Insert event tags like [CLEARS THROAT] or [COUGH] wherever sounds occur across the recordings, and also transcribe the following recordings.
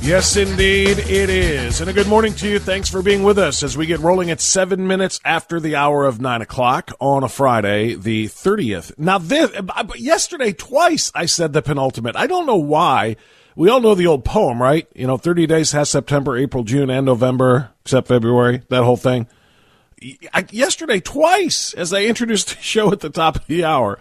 Yes, indeed, it is. And a good morning to you. Thanks for being with us as we get rolling at seven minutes after the hour of nine o'clock on a Friday, the 30th. Now, this, uh, yesterday, twice I said the penultimate. I don't know why. We all know the old poem, right? You know, 30 days has September, April, June, and November, except February, that whole thing. I, yesterday, twice, as I introduced the [LAUGHS] show at the top of the hour,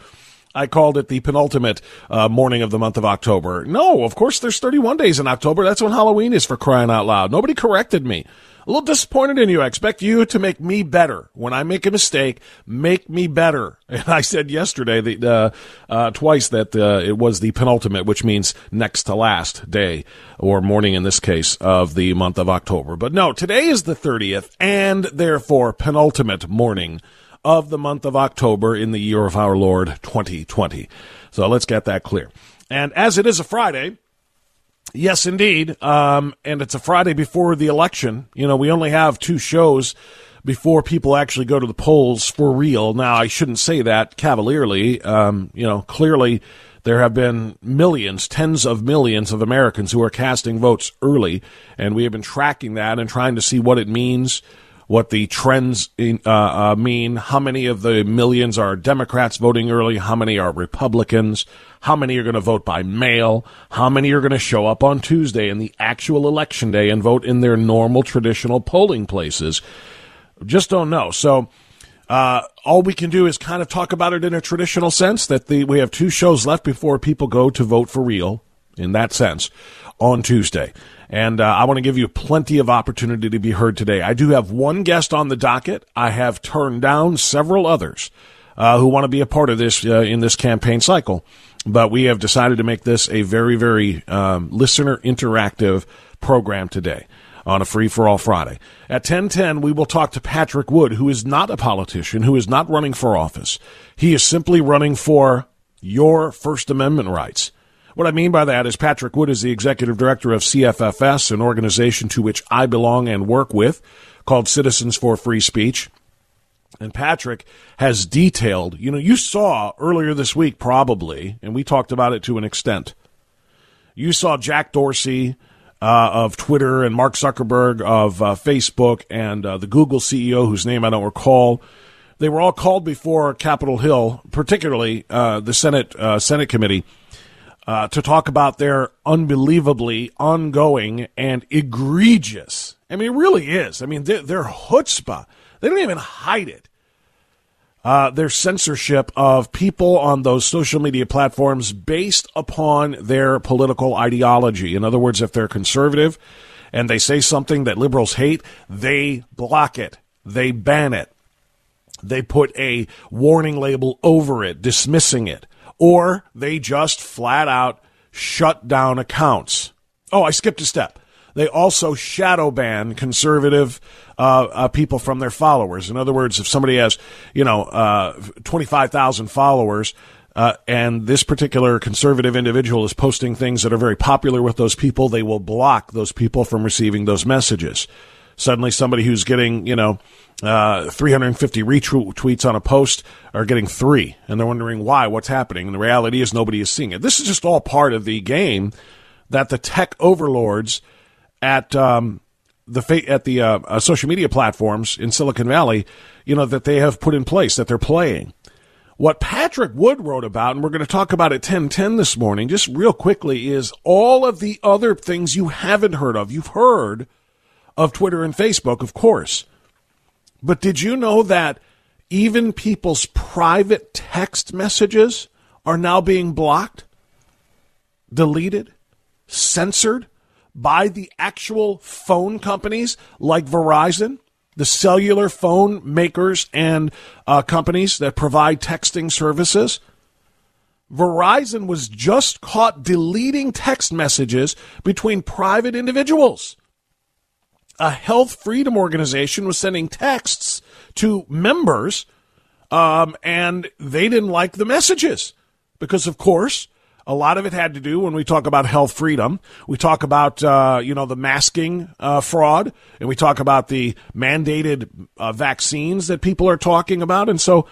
I called it the penultimate uh, morning of the month of October. No, of course, there's 31 days in October. That's when Halloween is for crying out loud. Nobody corrected me. A little disappointed in you. I expect you to make me better. When I make a mistake, make me better. [LAUGHS] And I said yesterday, the, uh, uh, twice that uh, it was the penultimate, which means next to last day or morning in this case of the month of October. But no, today is the 30th and therefore penultimate morning of the month of October in the year of our Lord 2020. So let's get that clear. And as it is a Friday, yes, indeed, um, and it's a Friday before the election, you know, we only have two shows before people actually go to the polls for real. Now, I shouldn't say that cavalierly. Um, you know, clearly there have been millions, tens of millions of Americans who are casting votes early, and we have been tracking that and trying to see what it means what the trends in, uh, uh, mean, how many of the millions are Democrats voting early, how many are Republicans, how many are going to vote by mail, how many are going to show up on Tuesday in the actual election day and vote in their normal traditional polling places. Just don't know. So, uh, all we can do is kind of talk about it in a traditional sense that the, we have two shows left before people go to vote for real in that sense on Tuesday. And uh, I want to give you plenty of opportunity to be heard today. I do have one guest on the docket. I have turned down several others uh, who want to be a part of this uh, in this campaign cycle. But we have decided to make this a very, very um, listener interactive program today on a free for all Friday. At 1010, we will talk to Patrick Wood, who is not a politician, who is not running for office. He is simply running for your First Amendment rights. What I mean by that is Patrick Wood is the executive director of CFFS, an organization to which I belong and work with called Citizens for Free Speech. And Patrick has detailed, you know, you saw earlier this week probably, and we talked about it to an extent. You saw Jack Dorsey uh, of Twitter and Mark Zuckerberg of uh, Facebook and uh, the Google CEO, whose name I don't recall. They were all called before Capitol Hill, particularly uh, the Senate uh, Senate committee uh, to talk about their unbelievably ongoing and egregious. I mean, it really is. I mean, their chutzpah. They don't even hide it. Uh, their censorship of people on those social media platforms based upon their political ideology. In other words, if they're conservative and they say something that liberals hate, they block it. They ban it. They put a warning label over it, dismissing it or they just flat out shut down accounts. Oh, I skipped a step. They also shadow ban conservative uh, uh, people from their followers. In other words, if somebody has, you know, uh, 25,000 followers, uh, and this particular conservative individual is posting things that are very popular with those people, they will block those people from receiving those messages. Suddenly, somebody who's getting, you know, uh, 350 retweets on a post are getting three, and they're wondering why, what's happening. And the reality is nobody is seeing it. This is just all part of the game that the tech overlords at um, the fa- at the uh, uh, social media platforms in Silicon Valley, you know, that they have put in place that they're playing. What Patrick Wood wrote about, and we're going to talk about at 1010 this morning, just real quickly, is all of the other things you haven't heard of. You've heard of Twitter and Facebook, of course. But did you know that even people's private text messages are now being blocked, deleted, censored by the actual phone companies like Verizon? the cellular phone makers and uh, companies that provide texting services. Verizon was just caught deleting text messages between private individuals. A health freedom organization was sending texts to members, um, and they didn't like the messages because, of course, a lot of it had to do when we talk about health freedom. We talk about uh, you know the masking uh, fraud, and we talk about the mandated uh, vaccines that people are talking about, and so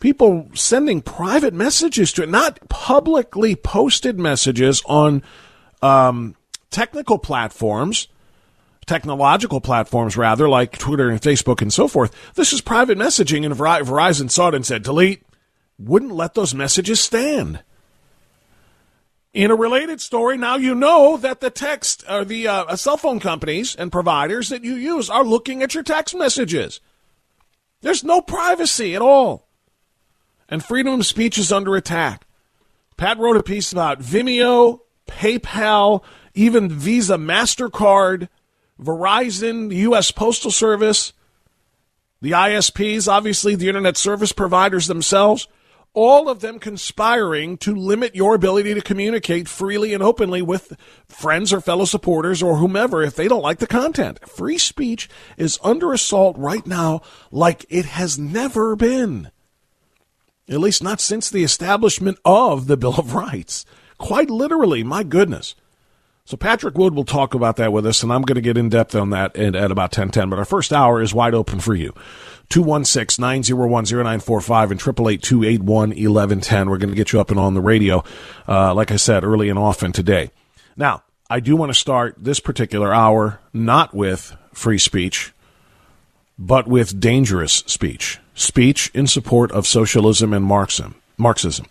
people sending private messages to it, not publicly posted messages on um, technical platforms technological platforms rather like Twitter and Facebook and so forth. This is private messaging and Verizon saw it and said delete. Wouldn't let those messages stand. In a related story, now you know that the text or the uh, cell phone companies and providers that you use are looking at your text messages. There's no privacy at all. And freedom of speech is under attack. Pat wrote a piece about Vimeo, PayPal, even Visa MasterCard, Verizon, the U.S. Postal Service, the ISPs, obviously the internet service providers themselves all of them conspiring to limit your ability to communicate freely and openly with friends or fellow supporters or whomever if they don't like the content. Free speech is under assault right now like it has never been. At least not since the establishment of the Bill of Rights. Quite literally, my goodness. So Patrick Wood will talk about that with us, and I'm going to get in depth on that at, at about 10:10. But our first hour is wide open for you. 216-901-0945 and 888-281-1110. We're going to get you up and on the radio, uh, like I said, early and often today. Now, I do want to start this particular hour not with free speech, but with dangerous speech. Speech in support of socialism and Marxism, Marxism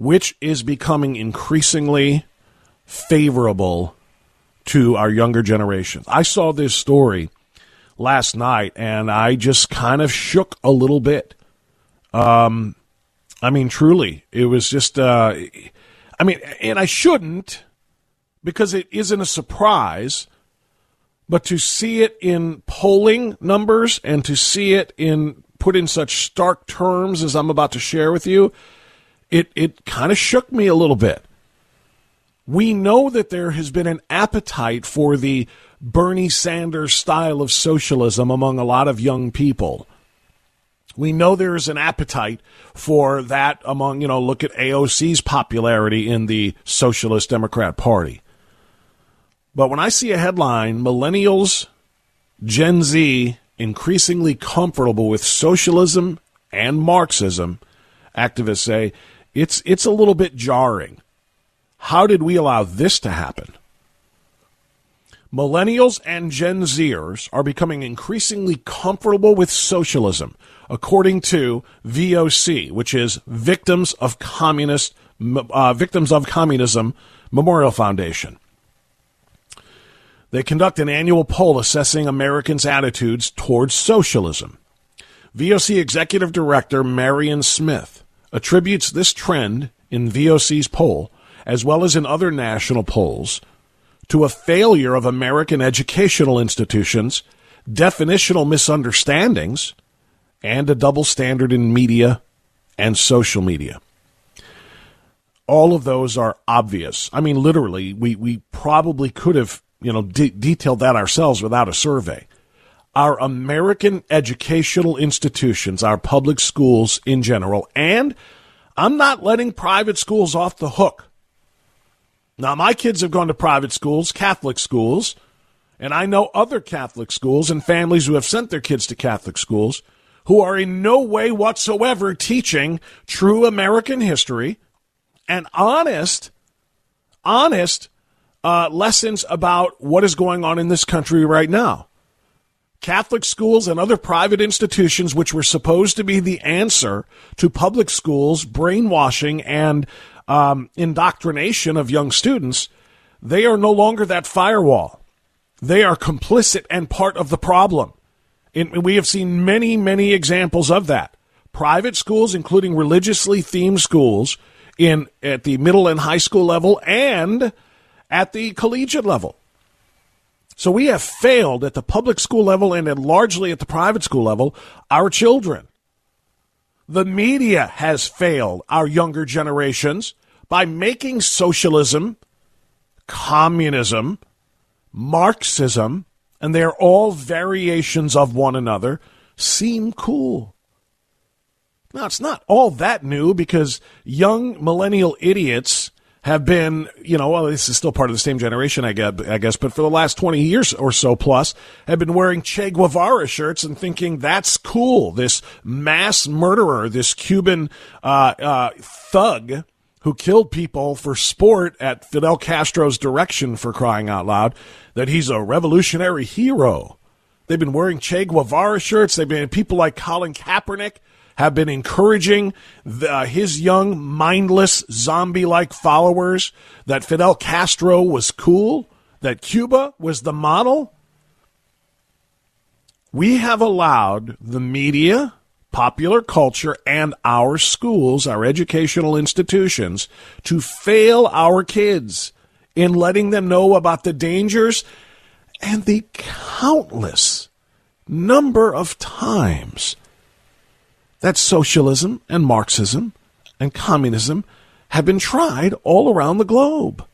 which is becoming increasingly favorable to our younger generation. I saw this story last night, and I just kind of shook a little bit. Um, I mean, truly, it was just. Uh, I mean, and I shouldn't because it isn't a surprise, but to see it in polling numbers and to see it in put in such stark terms as I'm about to share with you, it it kind of shook me a little bit. We know that there has been an appetite for the Bernie Sanders style of socialism among a lot of young people. We know there is an appetite for that among, you know, look at AOC's popularity in the Socialist Democrat Party. But when I see a headline, millennials, Gen Z, increasingly comfortable with socialism and Marxism, activists say it's it's a little bit jarring. How did we allow this to happen? Millennials and Gen Zers are becoming increasingly comfortable with socialism, according to VOC, which is Victims of Communist uh, Victims of Communism Memorial Foundation. They conduct an annual poll assessing Americans' attitudes towards socialism. VOC Executive Director Marion Smith attributes this trend in VOC's poll, as well as in other national polls, to a failure of American educational institutions, definitional misunderstandings, and a double standard in media and social media. All of those are obvious. I mean, literally, we, we probably could have, you know, de- detailed that ourselves without a survey. Our American educational institutions, our public schools in general, and I'm not letting private schools off the hook now, my kids have gone to private schools, Catholic schools, And I know other Catholic schools and families who have sent their kids to Catholic schools who are in no way whatsoever teaching true American history and honest, honest uh, lessons about what is going on in this country right now. Catholic schools and other private institutions, which were supposed to be the answer to public schools' brainwashing and um, indoctrination of young students, they are no longer that firewall. They are complicit and part of the problem. And we have seen many, many examples of that. Private schools, including religiously themed schools, in at the middle and high school level and at the collegiate level. So we have failed at the public school level and largely at the private school level our children. The media has failed our younger generations by making socialism, communism, Marxism, and they're all variations of one another, seem cool. Now, it's not all that new because young millennial idiots have been, you know, well, this is still part of the same generation, I guess, but for the last 20 years or so plus, have been wearing Che Guevara shirts and thinking that's cool. This mass murderer, this Cuban uh, uh, thug who killed people for sport at Fidel Castro's direction for crying out loud, that he's a revolutionary hero. They've been wearing Che Guevara shirts. They've been people like Colin Kaepernick have been encouraging the, uh, his young, mindless, zombie-like followers that Fidel Castro was cool, that Cuba was the model. We have allowed the media, popular culture, and our schools, our educational institutions, to fail our kids in letting them know about the dangers and the countless number of times that socialism and Marxism and communism have been tried all around the globe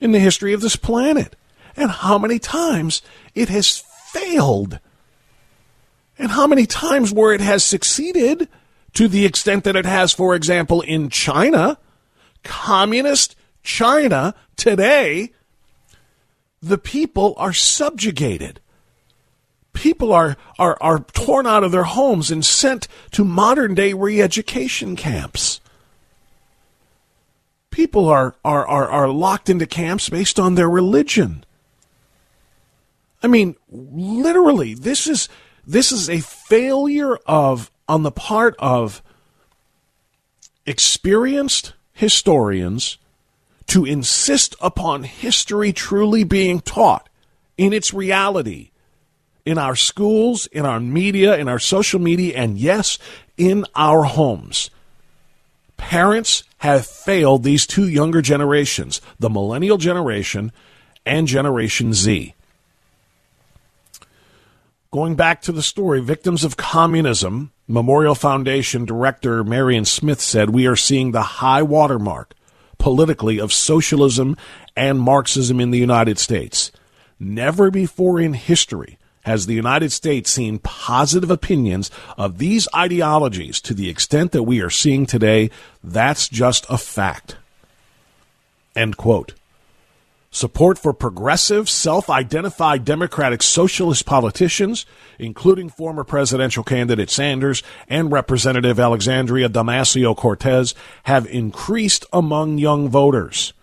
in the history of this planet. And how many times it has failed and how many times where it has succeeded to the extent that it has, for example, in China, communist China today, the people are subjugated. People are, are, are torn out of their homes and sent to modern day re education camps. People are, are, are, are locked into camps based on their religion. I mean, literally, this is this is a failure of on the part of experienced historians to insist upon history truly being taught in its reality in our schools, in our media, in our social media, and yes, in our homes. Parents have failed these two younger generations, the millennial generation and Generation Z. Going back to the story, victims of communism, Memorial Foundation director Marion Smith said, We are seeing the high watermark politically of socialism and Marxism in the United States. Never before in history has the United States seen positive opinions of these ideologies to the extent that we are seeing today. That's just a fact. End quote. Support for progressive, self identified Democratic Socialist politicians, including former presidential candidate Sanders and Representative Alexandria Ocasio Cortez, have increased among young voters.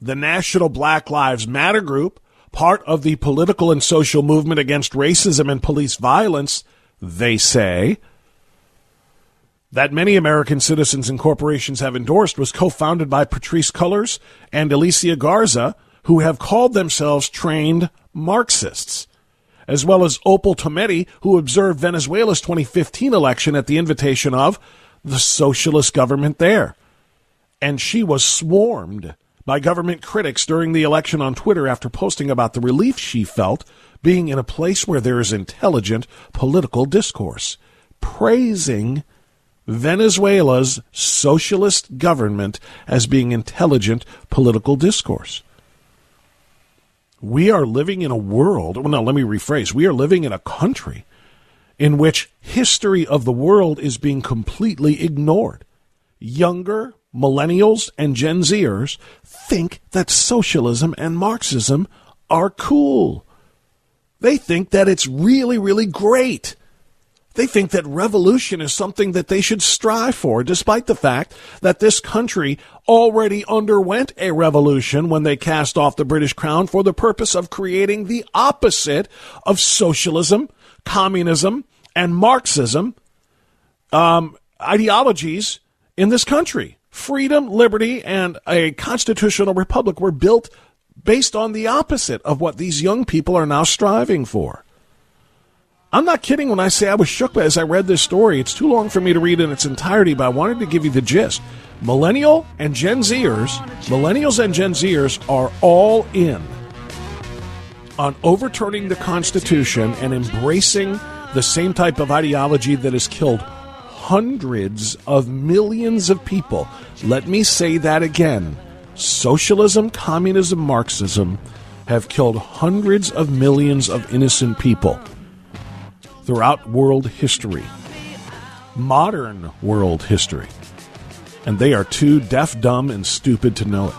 The National Black Lives Matter group, part of the political and social movement against racism and police violence, they say, that many American citizens and corporations have endorsed was co-founded by Patrisse Cullors and Alicia Garza, who have called themselves trained Marxists, as well as Opal Tometi, who observed Venezuela's 2015 election at the invitation of the socialist government there. And she was swarmed by government critics during the election on Twitter after posting about the relief she felt being in a place where there is intelligent political discourse, praising Venezuela's socialist government as being intelligent political discourse. We are living in a world, well, no, let me rephrase. We are living in a country in which history of the world is being completely ignored. Younger millennials and Gen Zers think that socialism and Marxism are cool. They think that it's really, really great. They think that revolution is something that they should strive for, despite the fact that this country already underwent a revolution when they cast off the British crown for the purpose of creating the opposite of socialism, communism, and Marxism um, ideologies in this country. Freedom, liberty, and a constitutional republic were built based on the opposite of what these young people are now striving for. I'm not kidding when I say I was shook as I read this story. It's too long for me to read in its entirety, but I wanted to give you the gist. Millennial and Gen Zers, millennials and Gen Zers are all in on overturning the Constitution and embracing the same type of ideology that has killed hundreds of millions of people. Let me say that again. Socialism, communism, Marxism have killed hundreds of millions of innocent people throughout world history, modern world history. And they are too deaf, dumb, and stupid to know it.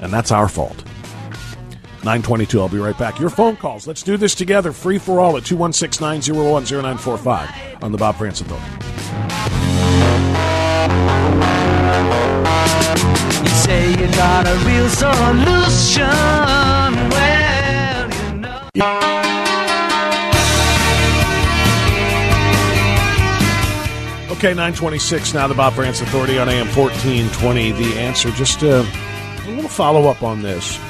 And that's our fault. 922. I'll be right back. Your phone calls. Let's do this together. Free for all at 216 901 0945 on the Bob Frantz Authority. You say you got a real solution. Well, you know. Okay, 926 now, the Bob Frantz Authority on AM 1420. The answer, just a, a little follow up on this.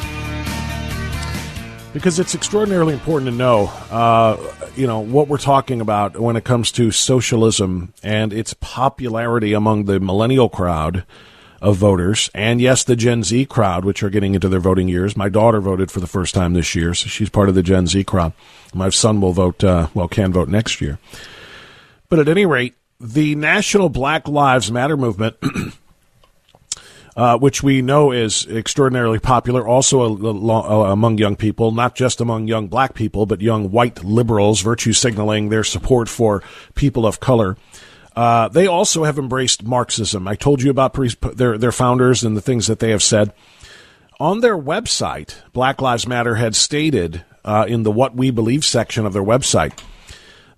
Because it's extraordinarily important to know, uh, you know, what we're talking about when it comes to socialism and its popularity among the millennial crowd of voters, and yes, the Gen Z crowd, which are getting into their voting years. My daughter voted for the first time this year, so she's part of the Gen Z crowd. My son will vote, uh, well, can vote next year. But at any rate, the National Black Lives Matter movement, [CLEARS THROAT] uh, which we know is extraordinarily popular also among young people, not just among young black people, but young white liberals, virtue signaling their support for people of color. Uh, they also have embraced Marxism. I told you about pre- their their founders and the things that they have said. On their website, Black Lives Matter had stated uh, in the What We Believe section of their website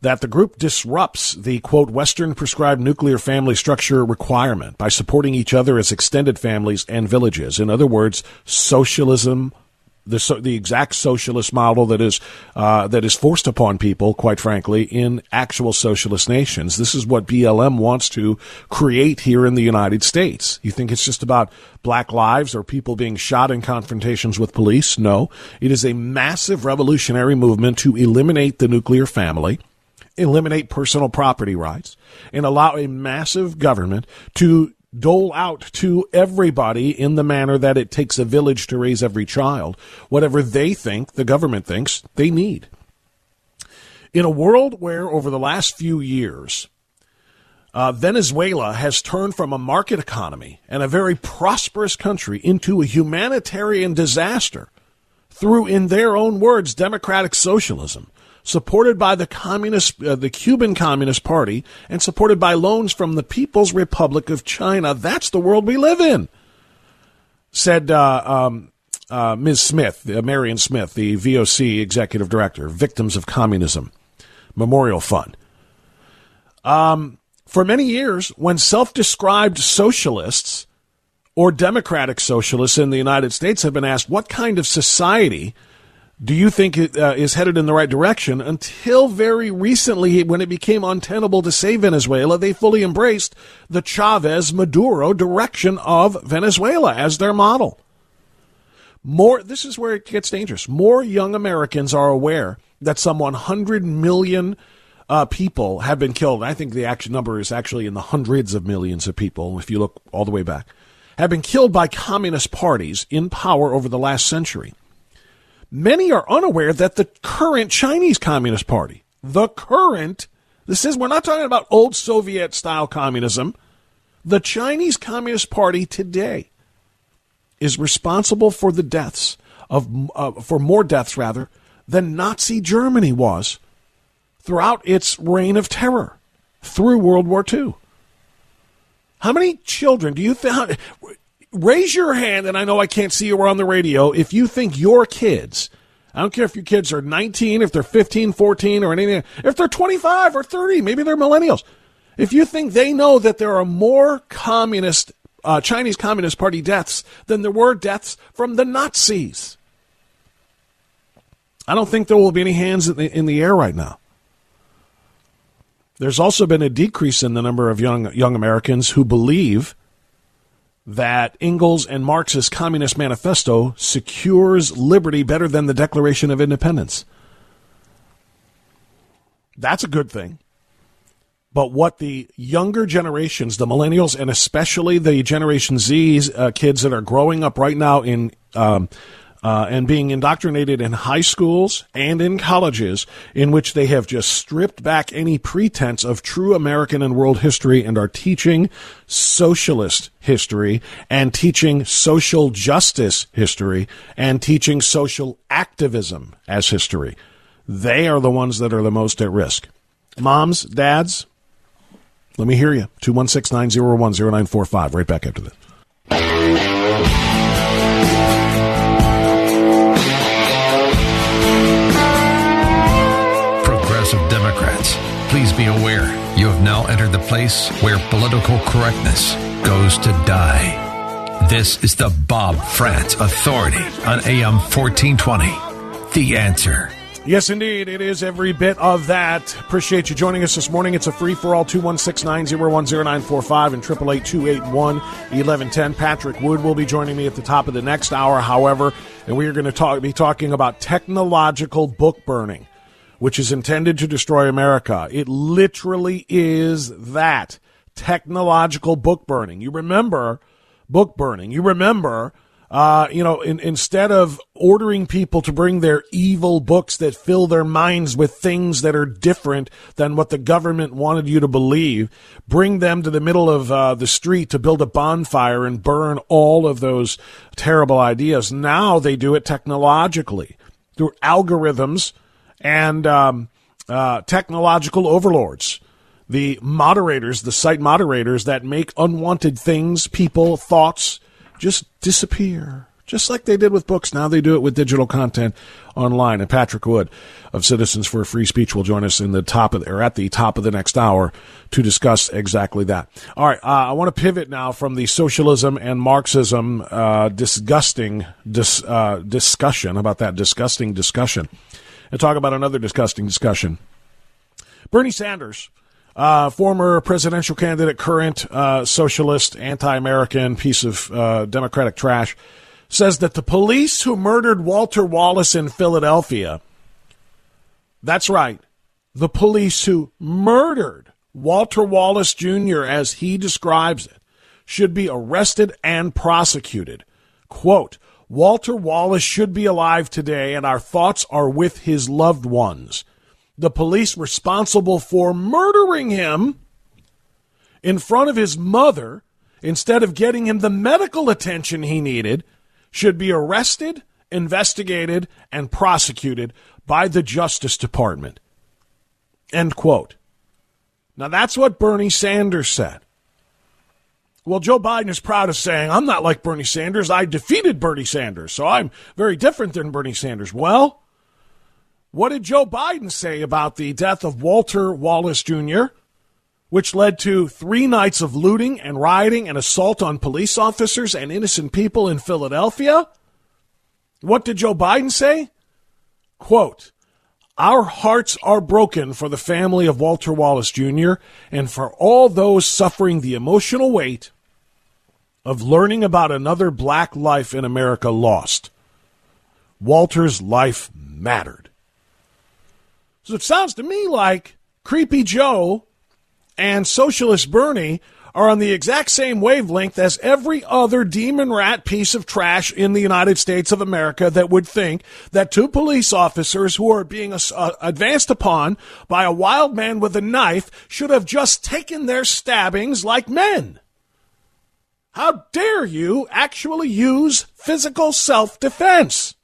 that the group disrupts the quote Western prescribed nuclear family structure requirement by supporting each other as extended families and villages. In other words, socialism. The, so, the exact socialist model that is uh, that is forced upon people, quite frankly, in actual socialist nations. This is what BLM wants to create here in the United States. You think it's just about black lives or people being shot in confrontations with police? No, it is a massive revolutionary movement to eliminate the nuclear family eliminate personal property rights, and allow a massive government to dole out to everybody in the manner that it takes a village to raise every child, whatever they think, the government thinks they need. In a world where, over the last few years, uh, Venezuela has turned from a market economy and a very prosperous country into a humanitarian disaster through, in their own words, democratic socialism supported by the communist, uh, the Cuban Communist Party, and supported by loans from the People's Republic of China. That's the world we live in," said uh, um, uh, Ms. Smith, uh, Marion Smith, the VOC executive director, Victims of Communism Memorial Fund. Um, for many years, when self-described socialists or democratic socialists in the United States have been asked what kind of society do you think it uh, is headed in the right direction? Until very recently, when it became untenable to say Venezuela, they fully embraced the Chavez Maduro direction of Venezuela as their model. More, this is where it gets dangerous. More young Americans are aware that some 100 million uh, people have been killed. I think the actual number is actually in the hundreds of millions of people, if you look all the way back, have been killed by communist parties in power over the last century. Many are unaware that the current Chinese Communist Party, the current, this is, we're not talking about old Soviet style communism. The Chinese Communist Party today is responsible for the deaths of, uh, for more deaths rather, than Nazi Germany was throughout its reign of terror through World War II. How many children do you think? Raise your hand, and I know I can't see you on the radio, if you think your kids I don't care if your kids are 19, if they're 15, 14, or anything. If they're 25 or 30, maybe they're millennials. If you think they know that there are more communist, uh, Chinese Communist Party deaths than there were deaths from the Nazis, I don't think there will be any hands in the, in the air right now. There's also been a decrease in the number of young young Americans who believe that Engels and Marx's Communist Manifesto secures liberty better than the Declaration of Independence. That's a good thing. But what the younger generations, the millennials, and especially the Generation Z's uh, kids that are growing up right now in um, uh, and being indoctrinated in high schools and in colleges in which they have just stripped back any pretense of true American and world history and are teaching socialist history and teaching social justice history and teaching social activism as history. They are the ones that are the most at risk. Moms, dads, let me hear you. 216 901 0945. Right back after this. Please be aware you have now entered the place where political correctness goes to die. This is the Bob Frantz Authority on AM 1420. The answer. Yes, indeed. It is every bit of that. Appreciate you joining us this morning. It's a free for all 216 901 0945 and 888 281 1110. Patrick Wood will be joining me at the top of the next hour, however, and we are going to talk, be talking about technological book burning, which is intended to destroy America. It literally is that technological book burning. You remember book burning. You remember uh, you know, in, instead of ordering people to bring their evil books that fill their minds with things that are different than what the government wanted you to believe, bring them to the middle of uh, the street to build a bonfire and burn all of those terrible ideas. Now they do it technologically through algorithms and um, uh, technological overlords the moderators, the site moderators that make unwanted things, people, thoughts, just disappear. Just like they did with books, now they do it with digital content online. And Patrick Wood of Citizens for Free Speech will join us in the top of, or at the top of the next hour to discuss exactly that. All right, uh, I want to pivot now from the socialism and Marxism uh, disgusting dis, uh, discussion about that disgusting discussion, and talk about another disgusting discussion. Bernie Sanders uh, former presidential candidate, current uh, socialist, anti American piece of uh, Democratic trash, says that the police who murdered Walter Wallace in Philadelphia, that's right, the police who murdered Walter Wallace Jr., as he describes it, should be arrested and prosecuted. Quote, Walter Wallace should be alive today, and our thoughts are with his loved ones the police responsible for murdering him in front of his mother, instead of getting him the medical attention he needed, should be arrested, investigated, and prosecuted by the Justice Department. End quote. Now that's what Bernie Sanders said. Well, Joe Biden is proud of saying, I'm not like Bernie Sanders. I defeated Bernie Sanders, so I'm very different than Bernie Sanders. Well, what did Joe Biden say about the death of Walter Wallace Jr., which led to three nights of looting and rioting and assault on police officers and innocent people in Philadelphia? What did Joe Biden say? Quote, Our hearts are broken for the family of Walter Wallace Jr. and for all those suffering the emotional weight of learning about another black life in America lost. Walter's life mattered. So it sounds to me like Creepy Joe and Socialist Bernie are on the exact same wavelength as every other demon rat piece of trash in the United States of America that would think that two police officers who are being uh, advanced upon by a wild man with a knife should have just taken their stabbings like men. How dare you actually use physical self defense?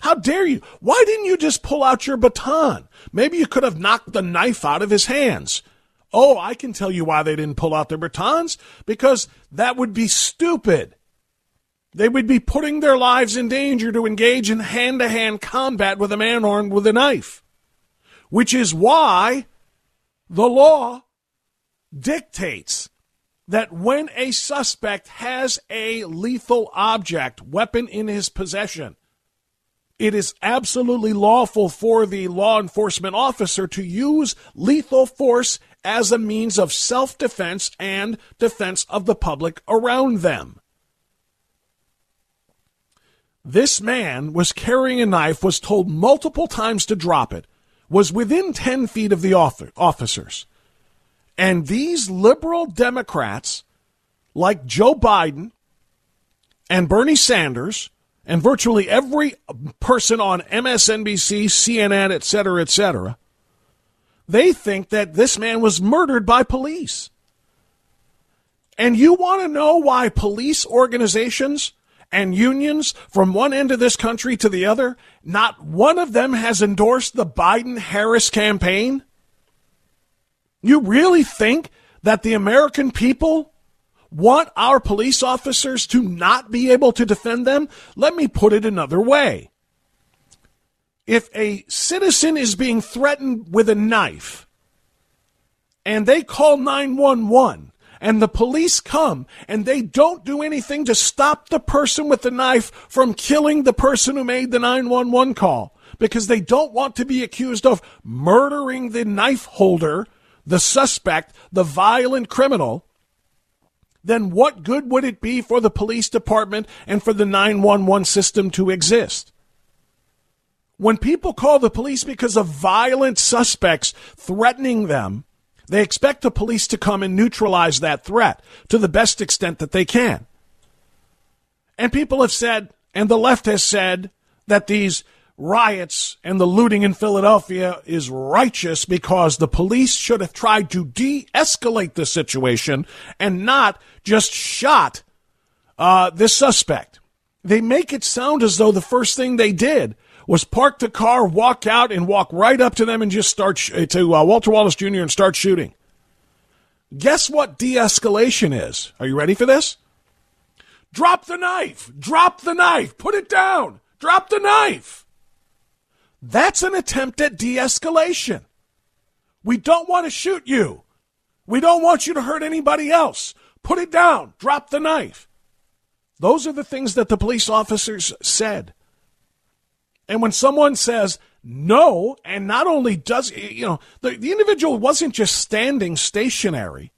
How dare you? Why didn't you just pull out your baton? Maybe you could have knocked the knife out of his hands. Oh, I can tell you why they didn't pull out their batons. Because that would be stupid. They would be putting their lives in danger to engage in hand to hand combat with a man armed with a knife, which is why the law dictates that when a suspect has a lethal object, weapon in his possession, it is absolutely lawful for the law enforcement officer to use lethal force as a means of self defense and defense of the public around them. This man was carrying a knife, was told multiple times to drop it, was within 10 feet of the officers. And these liberal Democrats, like Joe Biden and Bernie Sanders, and virtually every person on MSNBC, CNN, et cetera, et cetera, they think that this man was murdered by police. And you want to know why police organizations and unions from one end of this country to the other, not one of them has endorsed the Biden Harris campaign? You really think that the American people want our police officers to not be able to defend them? Let me put it another way. If a citizen is being threatened with a knife and they call 911 and the police come and they don't do anything to stop the person with the knife from killing the person who made the 911 call because they don't want to be accused of murdering the knife holder the suspect, the violent criminal, then what good would it be for the police department and for the 911 system to exist? When people call the police because of violent suspects threatening them, they expect the police to come and neutralize that threat to the best extent that they can. And people have said, and the left has said, that these riots and the looting in Philadelphia is righteous because the police should have tried to de escalate the situation and not just shot uh, this suspect. They make it sound as though the first thing they did was park the car, walk out, and walk right up to them and just start sh- to uh, Walter Wallace Jr. and start shooting. Guess what de escalation is? Are you ready for this? Drop the knife! Drop the knife! Put it down! Drop the knife! That's an attempt at de escalation. We don't want to shoot you. We don't want you to hurt anybody else. Put it down. Drop the knife. Those are the things that the police officers said. And when someone says no, and not only does, you know, the, the individual wasn't just standing stationary,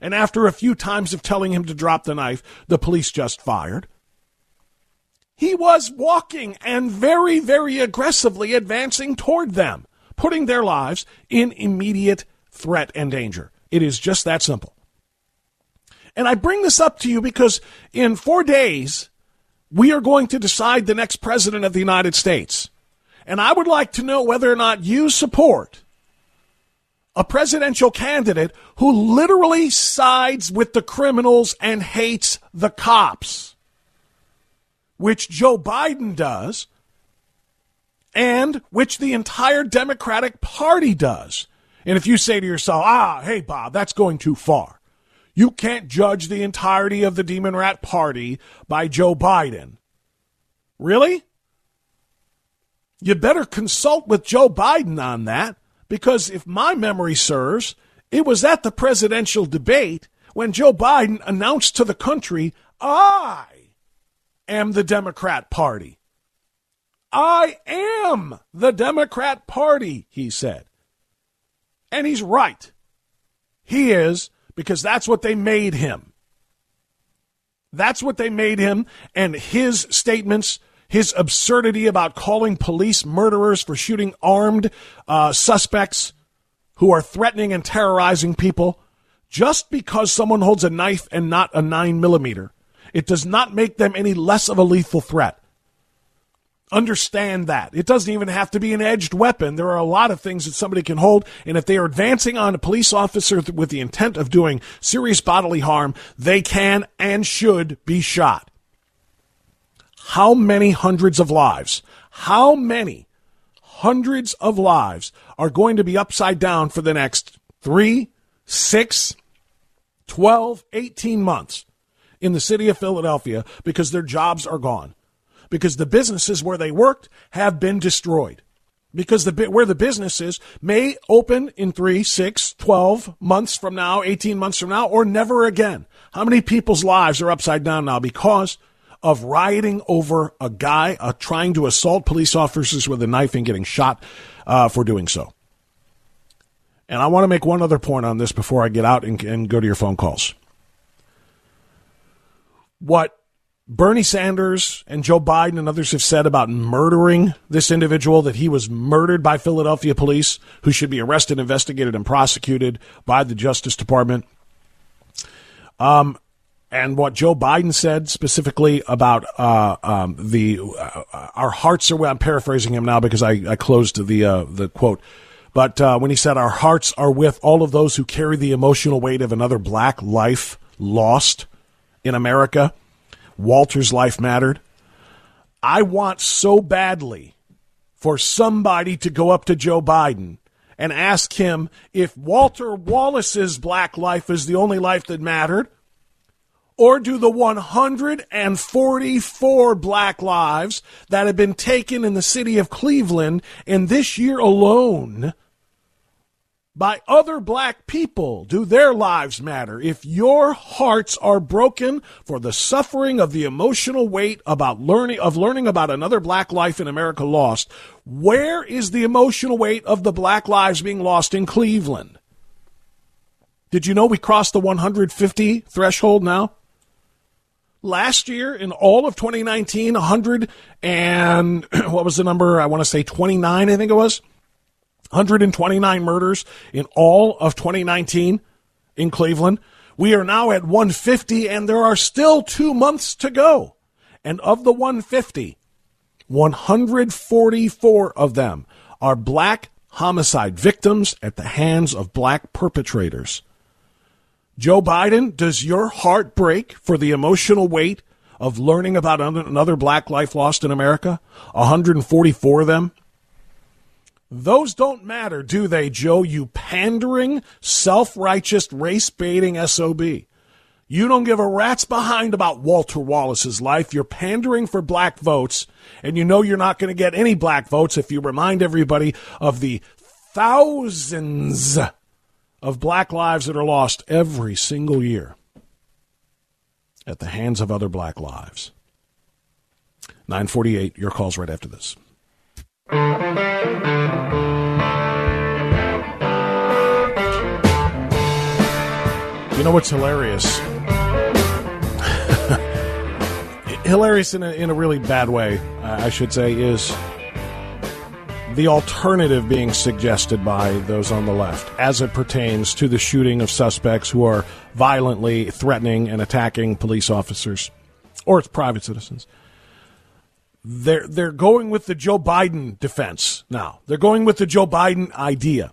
and after a few times of telling him to drop the knife, the police just fired. He was walking and very, very aggressively advancing toward them, putting their lives in immediate threat and danger. It is just that simple. And I bring this up to you because in four days, we are going to decide the next president of the United States. And I would like to know whether or not you support a presidential candidate who literally sides with the criminals and hates the cops which Joe Biden does, and which the entire Democratic Party does. And if you say to yourself, ah, hey, Bob, that's going too far. You can't judge the entirety of the Demon Rat Party by Joe Biden. Really? You better consult with Joe Biden on that because if my memory serves, it was at the presidential debate when Joe Biden announced to the country, I am the Democrat Party. I am the Democrat Party, he said. And he's right. He is, because that's what they made him. That's what they made him, and his statements, his absurdity about calling police murderers for shooting armed uh, suspects who are threatening and terrorizing people just because someone holds a knife and not a nine millimeter it does not make them any less of a lethal threat. Understand that. It doesn't even have to be an edged weapon. There are a lot of things that somebody can hold, and if they are advancing on a police officer with the intent of doing serious bodily harm, they can and should be shot. How many hundreds of lives? How many hundreds of lives are going to be upside down for the next three, six, 12, 18 months? in the city of Philadelphia because their jobs are gone, because the businesses where they worked have been destroyed, because the where the businesses may open in three, six, twelve months from now, 18 months from now, or never again. How many people's lives are upside down now because of rioting over a guy uh, trying to assault police officers with a knife and getting shot uh, for doing so? And I want to make one other point on this before I get out and, and go to your phone calls. What Bernie Sanders and Joe Biden and others have said about murdering this individual, that he was murdered by Philadelphia police, who should be arrested, investigated, and prosecuted by the Justice Department. Um, and what Joe Biden said specifically about uh, um, the uh, our hearts are. With I'm paraphrasing him now because I, I closed the uh, the quote. But uh, when he said, Our hearts are with all of those who carry the emotional weight of another black life lost in America, Walter's life mattered. I want so badly for somebody to go up to Joe Biden and ask him if Walter Wallace's black life is the only life that mattered, or do the 144 black lives that have been taken in the city of Cleveland in this year alone by other black people do their lives matter. If your hearts are broken for the suffering of the emotional weight about learning of learning about another black life in America lost where is the emotional weight of the black lives being lost in Cleveland? Did you know we crossed the 150 threshold now? Last year in all of 2019 100 and [CLEARS THROAT] what was the number? I want to say 29 I think it was 129 murders in all of 2019 in Cleveland. We are now at 150, and there are still two months to go. And of the 150, 144 of them are black homicide victims at the hands of black perpetrators. Joe Biden, does your heart break for the emotional weight of learning about another black life lost in America? 144 of them those don't matter, do they, Joe? You pandering, self righteous, race baiting SOB. You don't give a rat's behind about Walter Wallace's life. You're pandering for black votes, and you know you're not going to get any black votes if you remind everybody of the thousands of black lives that are lost every single year at the hands of other black lives. 948, your calls right after this. You know what's hilarious? [LAUGHS] hilarious in a, in a really bad way, I should say, is the alternative being suggested by those on the left as it pertains to the shooting of suspects who are violently threatening and attacking police officers or its private citizens. They're they're going with the Joe Biden defense now. They're going with the Joe Biden idea.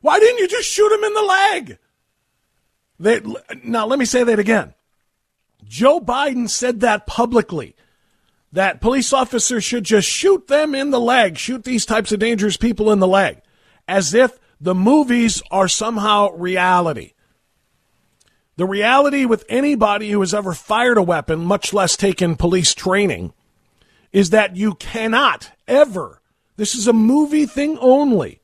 Why didn't you just shoot him in the leg? They, now, let me say that again. Joe Biden said that publicly that police officers should just shoot them in the leg, shoot these types of dangerous people in the leg, as if the movies are somehow reality. The reality with anybody who has ever fired a weapon, much less taken police training, is that you cannot ever, this is a movie thing only,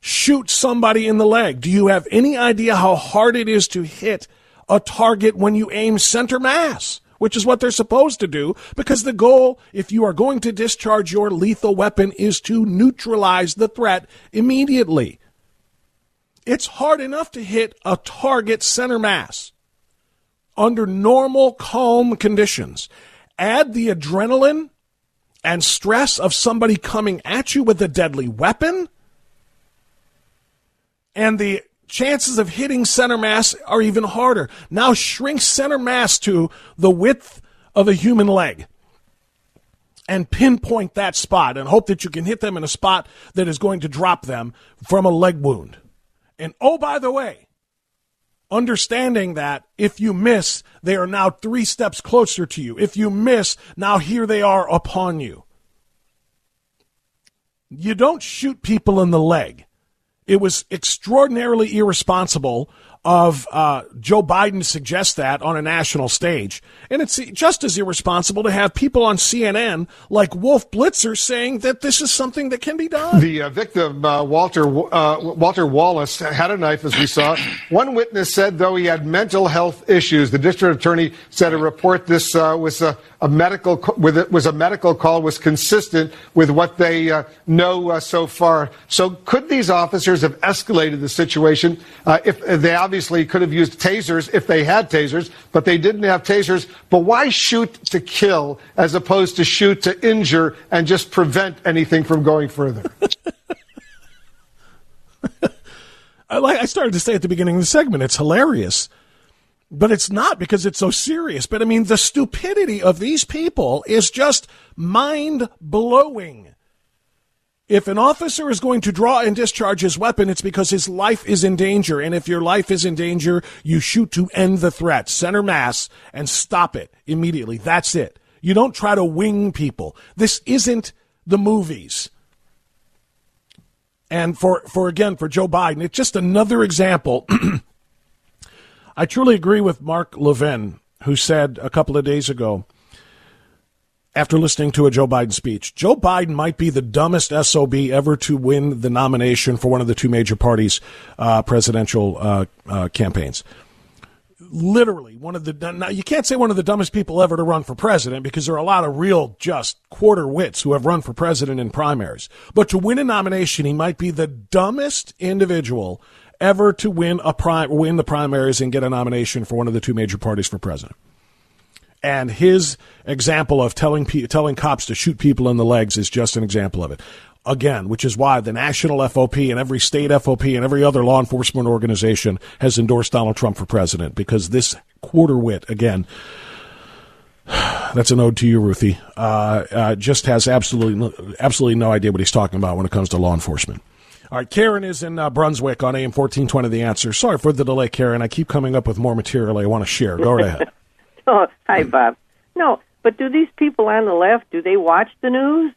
shoot somebody in the leg. Do you have any idea how hard it is to hit a target when you aim center mass? Which is what they're supposed to do, because the goal, if you are going to discharge your lethal weapon, is to neutralize the threat immediately. It's hard enough to hit a target center mass under normal, calm conditions. Add the adrenaline and stress of somebody coming at you with a deadly weapon and the chances of hitting center mass are even harder. Now shrink center mass to the width of a human leg and pinpoint that spot and hope that you can hit them in a spot that is going to drop them from a leg wound. And oh, by the way, understanding that if you miss, they are now three steps closer to you. If you miss, now here they are upon you. You don't shoot people in the leg. It was extraordinarily irresponsible of uh, Joe Biden suggest that on a national stage. And it's just as irresponsible to have people on CNN like Wolf Blitzer saying that this is something that can be done. The uh, victim, uh, Walter uh, Walter Wallace, had a knife, as we saw. One witness said, though, he had mental health issues. The district attorney said a report this uh, was a, medical with it was a medical call was consistent with what they uh, know uh, so far. So, could these officers have escalated the situation if they obviously could have used tasers if they had tasers, but they didn't have tasers? But why shoot to kill as opposed to shoot to injure and just prevent anything from going further? [LAUGHS] like I started to say at the beginning of the segment, it's hilarious. But it's not because it's so serious. But I mean, the stupidity of these people is just mind blowing. If an officer is going to draw and discharge his weapon, it's because his life is in danger. And if your life is in danger, you shoot to end the threat, center mass, and stop it immediately. That's it. You don't try to wing people. This isn't the movies. And for, for again, for Joe Biden, it's just another example. [CLEARS THROAT] I truly agree with Mark Levin, who said a couple of days ago, after listening to a Joe Biden speech. Joe Biden might be the dumbest SOB ever to win the nomination for one of the two major parties' uh, presidential uh, uh, campaigns. Literally, one of the now you can't say one of the dumbest people ever to run for president because there are a lot of real just quarter wits who have run for president in primaries. But to win a nomination, he might be the dumbest individual ever to win a win the primaries and get a nomination for one of the two major parties for president. And his example of telling telling cops to shoot people in the legs is just an example of it. Again, which is why the national FOP and every state FOP and every other law enforcement organization has endorsed Donald Trump for president because this quarter wit, again, [SIGHS] that's an ode to you, Ruthie, uh, uh, just has absolutely, absolutely no idea what he's talking about when it comes to law enforcement. All right, Karen is in uh, Brunswick on AM 1420 The Answer. Sorry for the delay, Karen. I keep coming up with more material I want to share. Go right ahead. [LAUGHS] Oh, hi, Bob. No, but do these people on the left, do they watch the news?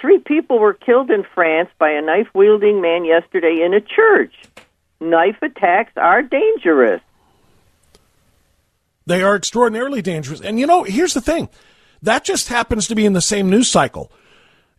Three people were killed in France by a knife wielding man yesterday in a church. Knife attacks are dangerous. They are extraordinarily dangerous. And you know, here's the thing that just happens to be in the same news cycle.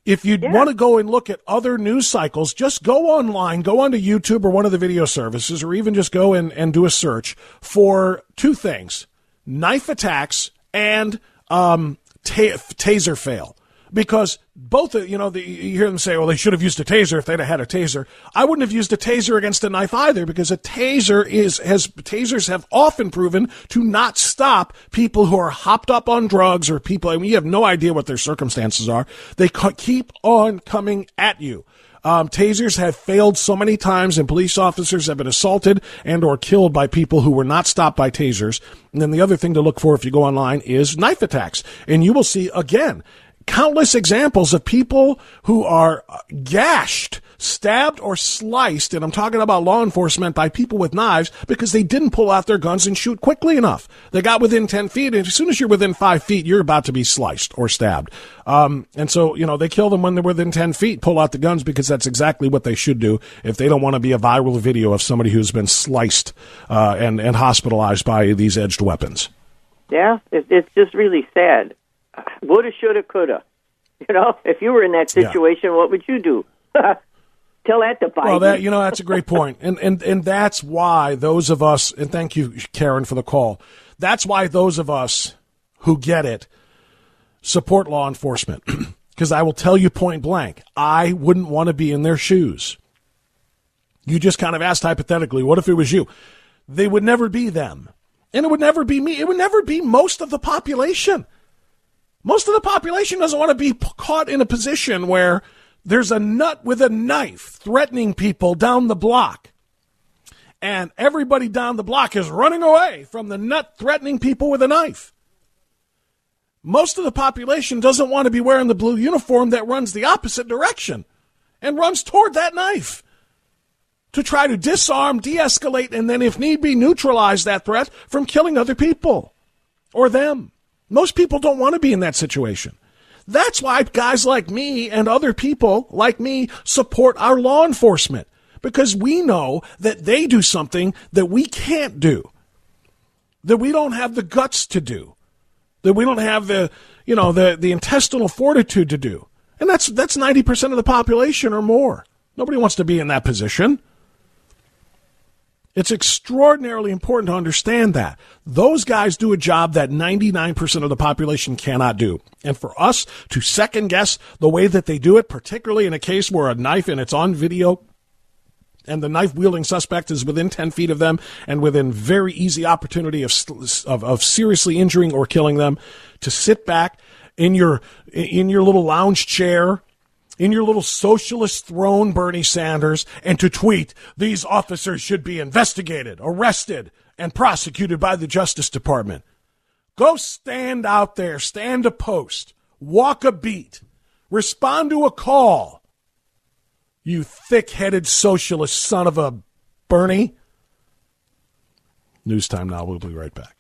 If you yeah. want to go and look at other news cycles, just go online, go onto YouTube or one of the video services, or even just go and, and do a search for two things knife attacks and um, taser fail. Because both, you know, the, you hear them say, well, they should have used a taser if they'd have had a taser. I wouldn't have used a taser against a knife either because a taser is, has, tasers have often proven to not stop people who are hopped up on drugs or people, I mean, you have no idea what their circumstances are. They keep on coming at you. Um, tasers have failed so many times, and police officers have been assaulted and or killed by people who were not stopped by tasers. And then the other thing to look for if you go online is knife attacks, and you will see again countless examples of people who are gashed stabbed or sliced, and I'm talking about law enforcement by people with knives because they didn't pull out their guns and shoot quickly enough. They got within 10 feet, and as soon as you're within five feet, you're about to be sliced or stabbed. Um, and so, you know, they kill them when they're within 10 feet, pull out the guns because that's exactly what they should do if they don't want to be a viral video of somebody who's been sliced uh, and, and hospitalized by these edged weapons. Yeah, it, it's just really sad. Woulda, shoulda, coulda. You know, if you were in that situation, yeah. what would you do? [LAUGHS] Tell that to Biden. Well, that you know that's a great point, and and and that's why those of us, and thank you, Karen, for the call. That's why those of us who get it support law enforcement, [CLEARS THROAT] because I will tell you point blank, I wouldn't want to be in their shoes. You just kind of asked hypothetically, what if it was you? They would never be them, and it would never be me. It would never be most of the population. Most of the population doesn't want to be caught in a position where there's a nut with a knife threatening people down the block. And everybody down the block is running away from the nut threatening people with a knife. Most of the population doesn't want to be wearing the blue uniform that runs the opposite direction and runs toward that knife to try to disarm, de escalate, and then, if need be, neutralize that threat from killing other people or them. Most people don't want to be in that situation. That's why guys like me and other people like me support our law enforcement because we know that they do something that we can't do, that we don't have the guts to do, that we don't have the, you know, the, the intestinal fortitude to do. And that's, that's 90% of the population or more. Nobody wants to be in that position. It's extraordinarily important to understand that. Those guys do a job that 99% of the population cannot do. And for us to second guess the way that they do it, particularly in a case where a knife and it's on video and the knife wielding suspect is within 10 feet of them and within very easy opportunity of, of, of seriously injuring or killing them, to sit back in your, in your little lounge chair in your little socialist throne, Bernie Sanders, and to tweet, these officers should be investigated, arrested, and prosecuted by the Justice Department. Go stand out there, stand a post, walk a beat, respond to a call. You thick headed socialist son of a Bernie. News time now. We'll be right back.